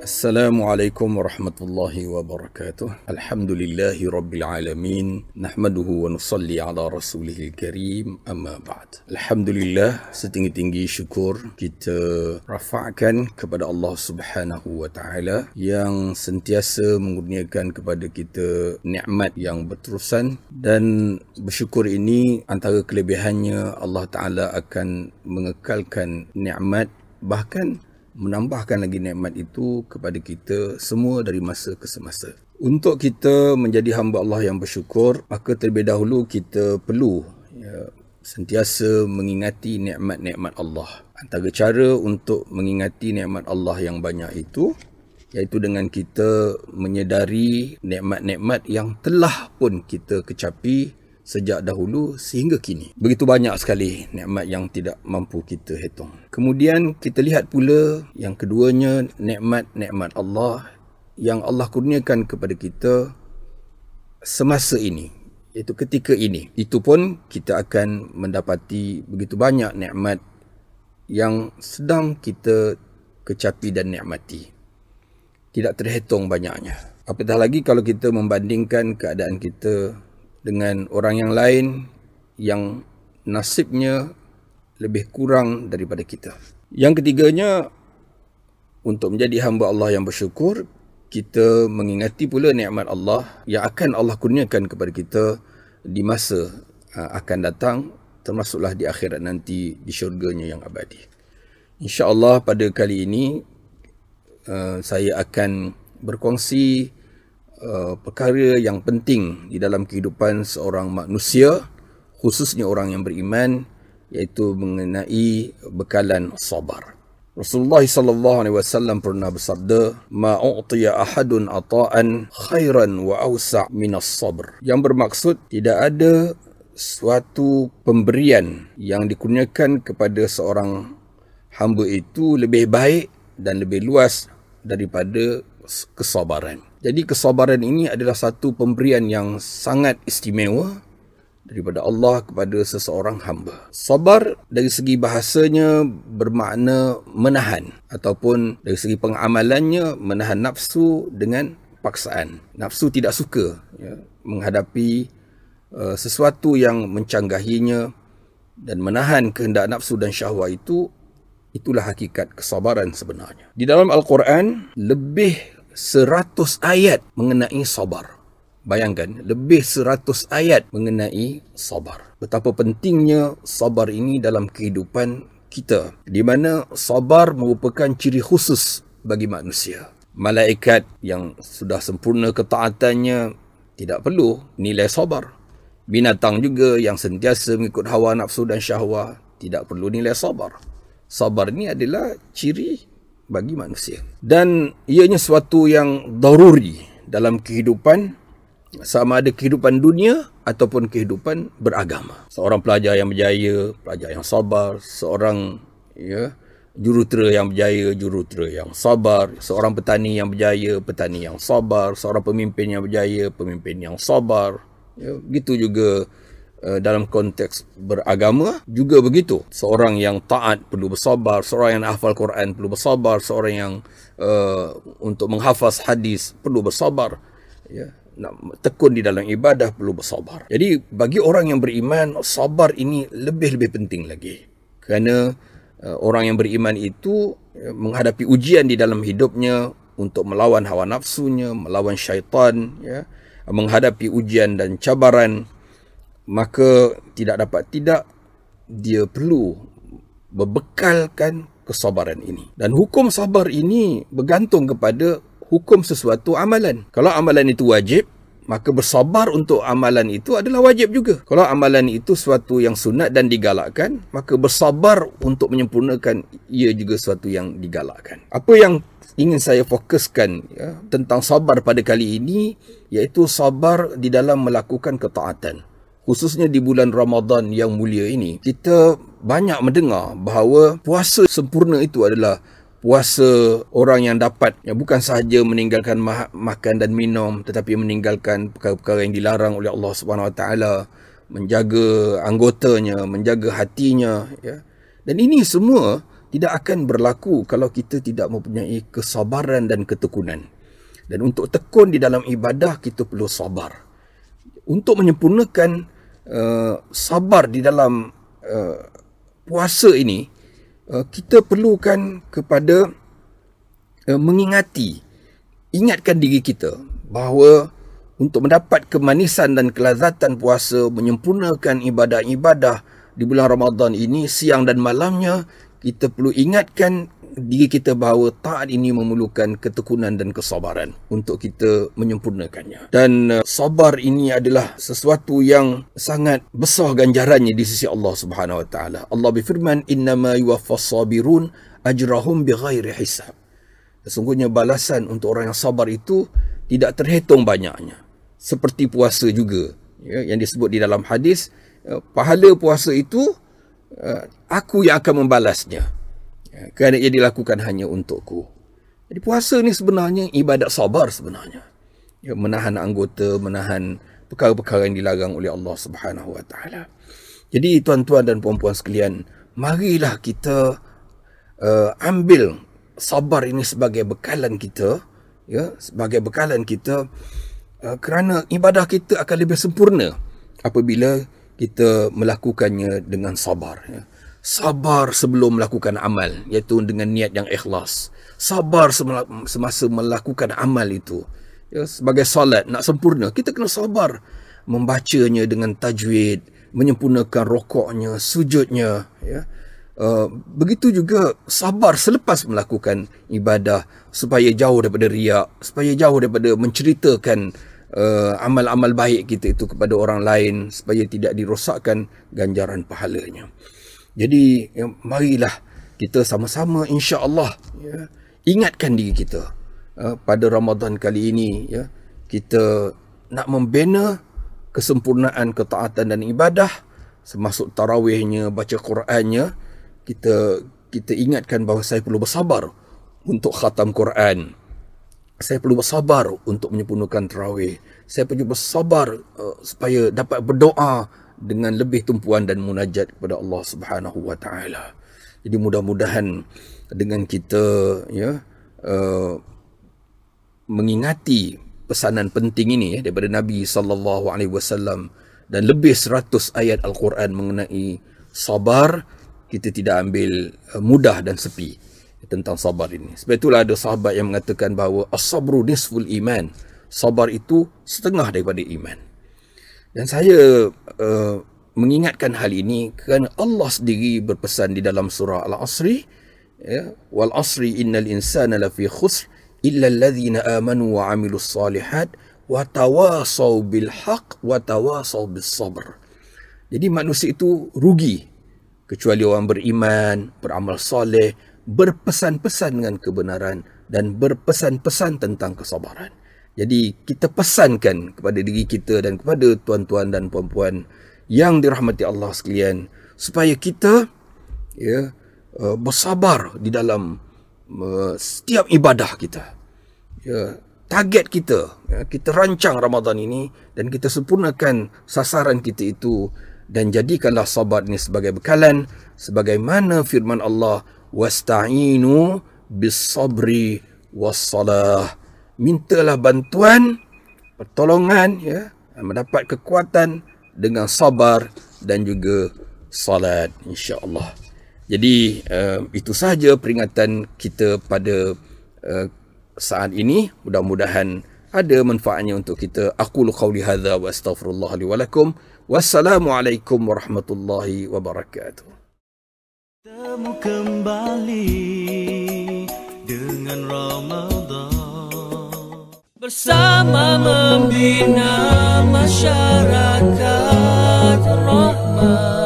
Assalamualaikum warahmatullahi wabarakatuh. Alhamdulillahi rabbil alamin. Nahmaduhu wa nusalli ala rasulihil karim. Amma ba'd. Alhamdulillah setinggi-tinggi syukur kita rafa'kan kepada Allah Subhanahu wa taala yang sentiasa mengurniakan kepada kita nikmat yang berterusan dan bersyukur ini antara kelebihannya Allah taala akan mengekalkan nikmat bahkan menambahkan lagi nikmat itu kepada kita semua dari masa ke semasa. Untuk kita menjadi hamba Allah yang bersyukur, maka terlebih dahulu kita perlu ya, sentiasa mengingati nikmat-nikmat Allah. Antara cara untuk mengingati nikmat Allah yang banyak itu iaitu dengan kita menyedari nikmat-nikmat yang telah pun kita kecapi sejak dahulu sehingga kini. Begitu banyak sekali nikmat yang tidak mampu kita hitung. Kemudian kita lihat pula yang keduanya nikmat-nikmat Allah yang Allah kurniakan kepada kita semasa ini iaitu ketika ini. Itu pun kita akan mendapati begitu banyak nikmat yang sedang kita kecapi dan nikmati. Tidak terhitung banyaknya. Apatah lagi kalau kita membandingkan keadaan kita dengan orang yang lain yang nasibnya lebih kurang daripada kita. Yang ketiganya, untuk menjadi hamba Allah yang bersyukur, kita mengingati pula nikmat Allah yang akan Allah kurniakan kepada kita di masa uh, akan datang, termasuklah di akhirat nanti di syurganya yang abadi. InsyaAllah pada kali ini, uh, saya akan berkongsi Uh, perkara yang penting di dalam kehidupan seorang manusia khususnya orang yang beriman iaitu mengenai bekalan sabar. Rasulullah sallallahu alaihi wasallam pernah bersabda, "Ma u'tiya ahadun ata'an khairan wa awsa' min as-sabr." Yang bermaksud tidak ada suatu pemberian yang dikurniakan kepada seorang hamba itu lebih baik dan lebih luas daripada kesabaran. Jadi kesabaran ini adalah satu pemberian yang sangat istimewa daripada Allah kepada seseorang hamba. Sabar dari segi bahasanya bermakna menahan ataupun dari segi pengamalannya menahan nafsu dengan paksaan. Nafsu tidak suka ya, menghadapi uh, sesuatu yang mencanggahinya dan menahan kehendak nafsu dan syahwat itu itulah hakikat kesabaran sebenarnya. Di dalam Al-Quran lebih seratus ayat mengenai sabar. Bayangkan, lebih seratus ayat mengenai sabar. Betapa pentingnya sabar ini dalam kehidupan kita. Di mana sabar merupakan ciri khusus bagi manusia. Malaikat yang sudah sempurna ketaatannya tidak perlu nilai sabar. Binatang juga yang sentiasa mengikut hawa nafsu dan syahwat tidak perlu nilai sabar. Sabar ini adalah ciri bagi manusia. Dan ianya suatu yang daruri dalam kehidupan sama ada kehidupan dunia ataupun kehidupan beragama. Seorang pelajar yang berjaya, pelajar yang sabar, seorang ya jurutera yang berjaya, jurutera yang sabar, seorang petani yang berjaya, petani yang sabar, seorang pemimpin yang berjaya, pemimpin yang sabar. Ya, begitu juga dalam konteks beragama juga begitu. Seorang yang taat perlu bersabar, seorang yang hafal Quran perlu bersabar, seorang yang uh, untuk menghafaz hadis perlu bersabar. Ya, nak tekun di dalam ibadah perlu bersabar. Jadi bagi orang yang beriman, sabar ini lebih-lebih penting lagi. Kerana uh, orang yang beriman itu uh, menghadapi ujian di dalam hidupnya untuk melawan hawa nafsunya, melawan syaitan, ya, menghadapi ujian dan cabaran maka tidak dapat tidak dia perlu berbekalkan kesabaran ini. Dan hukum sabar ini bergantung kepada hukum sesuatu amalan. Kalau amalan itu wajib, maka bersabar untuk amalan itu adalah wajib juga. Kalau amalan itu suatu yang sunat dan digalakkan, maka bersabar untuk menyempurnakan ia juga suatu yang digalakkan. Apa yang ingin saya fokuskan ya, tentang sabar pada kali ini, iaitu sabar di dalam melakukan ketaatan khususnya di bulan Ramadan yang mulia ini, kita banyak mendengar bahawa puasa sempurna itu adalah puasa orang yang dapat yang bukan sahaja meninggalkan ma- makan dan minum tetapi meninggalkan perkara-perkara yang dilarang oleh Allah Subhanahu Wa Taala, menjaga anggotanya, menjaga hatinya ya. Dan ini semua tidak akan berlaku kalau kita tidak mempunyai kesabaran dan ketekunan. Dan untuk tekun di dalam ibadah kita perlu sabar. Untuk menyempurnakan uh, sabar di dalam uh, puasa ini, uh, kita perlukan kepada uh, mengingati, ingatkan diri kita bahawa untuk mendapat kemanisan dan kelazatan puasa, menyempurnakan ibadah-ibadah di bulan Ramadan ini, siang dan malamnya, kita perlu ingatkan diri kita bahawa taat ini memerlukan ketekunan dan kesabaran untuk kita menyempurnakannya. Dan uh, sabar ini adalah sesuatu yang sangat besar ganjarannya di sisi Allah Subhanahu Wa Taala. Allah berfirman, "Innama yuwaffas sabirun ajrahum bighairi hisab." Sesungguhnya balasan untuk orang yang sabar itu tidak terhitung banyaknya seperti puasa juga ya, yang disebut di dalam hadis uh, pahala puasa itu uh, aku yang akan membalasnya ya, kerana ia dilakukan hanya untukku. Jadi puasa ni sebenarnya ibadat sabar sebenarnya. Ya, menahan anggota menahan perkara-perkara yang dilarang oleh Allah Subhanahu Wa Taala. Jadi tuan-tuan dan puan-puan sekalian marilah kita uh, ambil sabar ini sebagai bekalan kita ya sebagai bekalan kita Uh, kerana ibadah kita akan lebih sempurna apabila kita melakukannya dengan sabar ya. Sabar sebelum melakukan amal iaitu dengan niat yang ikhlas. Sabar semasa melakukan amal itu. Ya, sebagai solat nak sempurna kita kena sabar membacanya dengan tajwid menyempurnakan rokoknya sujudnya ya. Uh, begitu juga sabar selepas melakukan ibadah supaya jauh daripada riak supaya jauh daripada menceritakan uh, amal-amal baik kita itu kepada orang lain supaya tidak dirosakkan ganjaran pahalanya. Jadi ya, marilah kita sama-sama insya-Allah ya, ingatkan diri kita uh, pada Ramadan kali ini ya kita nak membina kesempurnaan ketaatan dan ibadah termasuk tarawihnya baca Qurannya kita kita ingatkan bahawa saya perlu bersabar untuk khatam Quran saya perlu bersabar untuk menyempurnakan terawih. Saya perlu bersabar uh, supaya dapat berdoa dengan lebih tumpuan dan munajat kepada Allah Subhanahu Wa Taala. Jadi mudah-mudahan dengan kita ya uh, mengingati pesanan penting ini ya, daripada Nabi sallallahu alaihi wasallam dan lebih 100 ayat al-Quran mengenai sabar kita tidak ambil uh, mudah dan sepi tentang sabar ini. Sebab itulah ada sahabat yang mengatakan bahawa as-sabru nisful iman. Sabar itu setengah daripada iman. Dan saya uh, mengingatkan hal ini kerana Allah sendiri berpesan di dalam surah Al-Asri ya, wal asri innal insana lafi khusr illa alladhina amanu wa amilus salihat wa tawasaw bil haqq wa tawasaw bis sabr. Jadi manusia itu rugi kecuali orang beriman, beramal soleh, berpesan-pesan dengan kebenaran dan berpesan-pesan tentang kesabaran. Jadi kita pesankan kepada diri kita dan kepada tuan-tuan dan puan-puan yang dirahmati Allah sekalian supaya kita ya uh, bersabar di dalam uh, setiap ibadah kita. Ya, target kita, ya, kita rancang Ramadan ini dan kita sempurnakan sasaran kita itu dan jadikanlah sabar ini sebagai bekalan sebagaimana firman Allah wasta'inu bis sabri was salah mintalah bantuan pertolongan ya mendapat kekuatan dengan sabar dan juga salat insyaallah. Jadi uh, itu sahaja peringatan kita pada uh, saat ini. Mudah-mudahan ada manfaatnya untuk kita. Aku qauli hadza wa astaghfirullah li wa lakum. Wassalamualaikum warahmatullahi wabarakatuh. Temu kembali dengan Ramadan bersama membina masyarakat rahmat.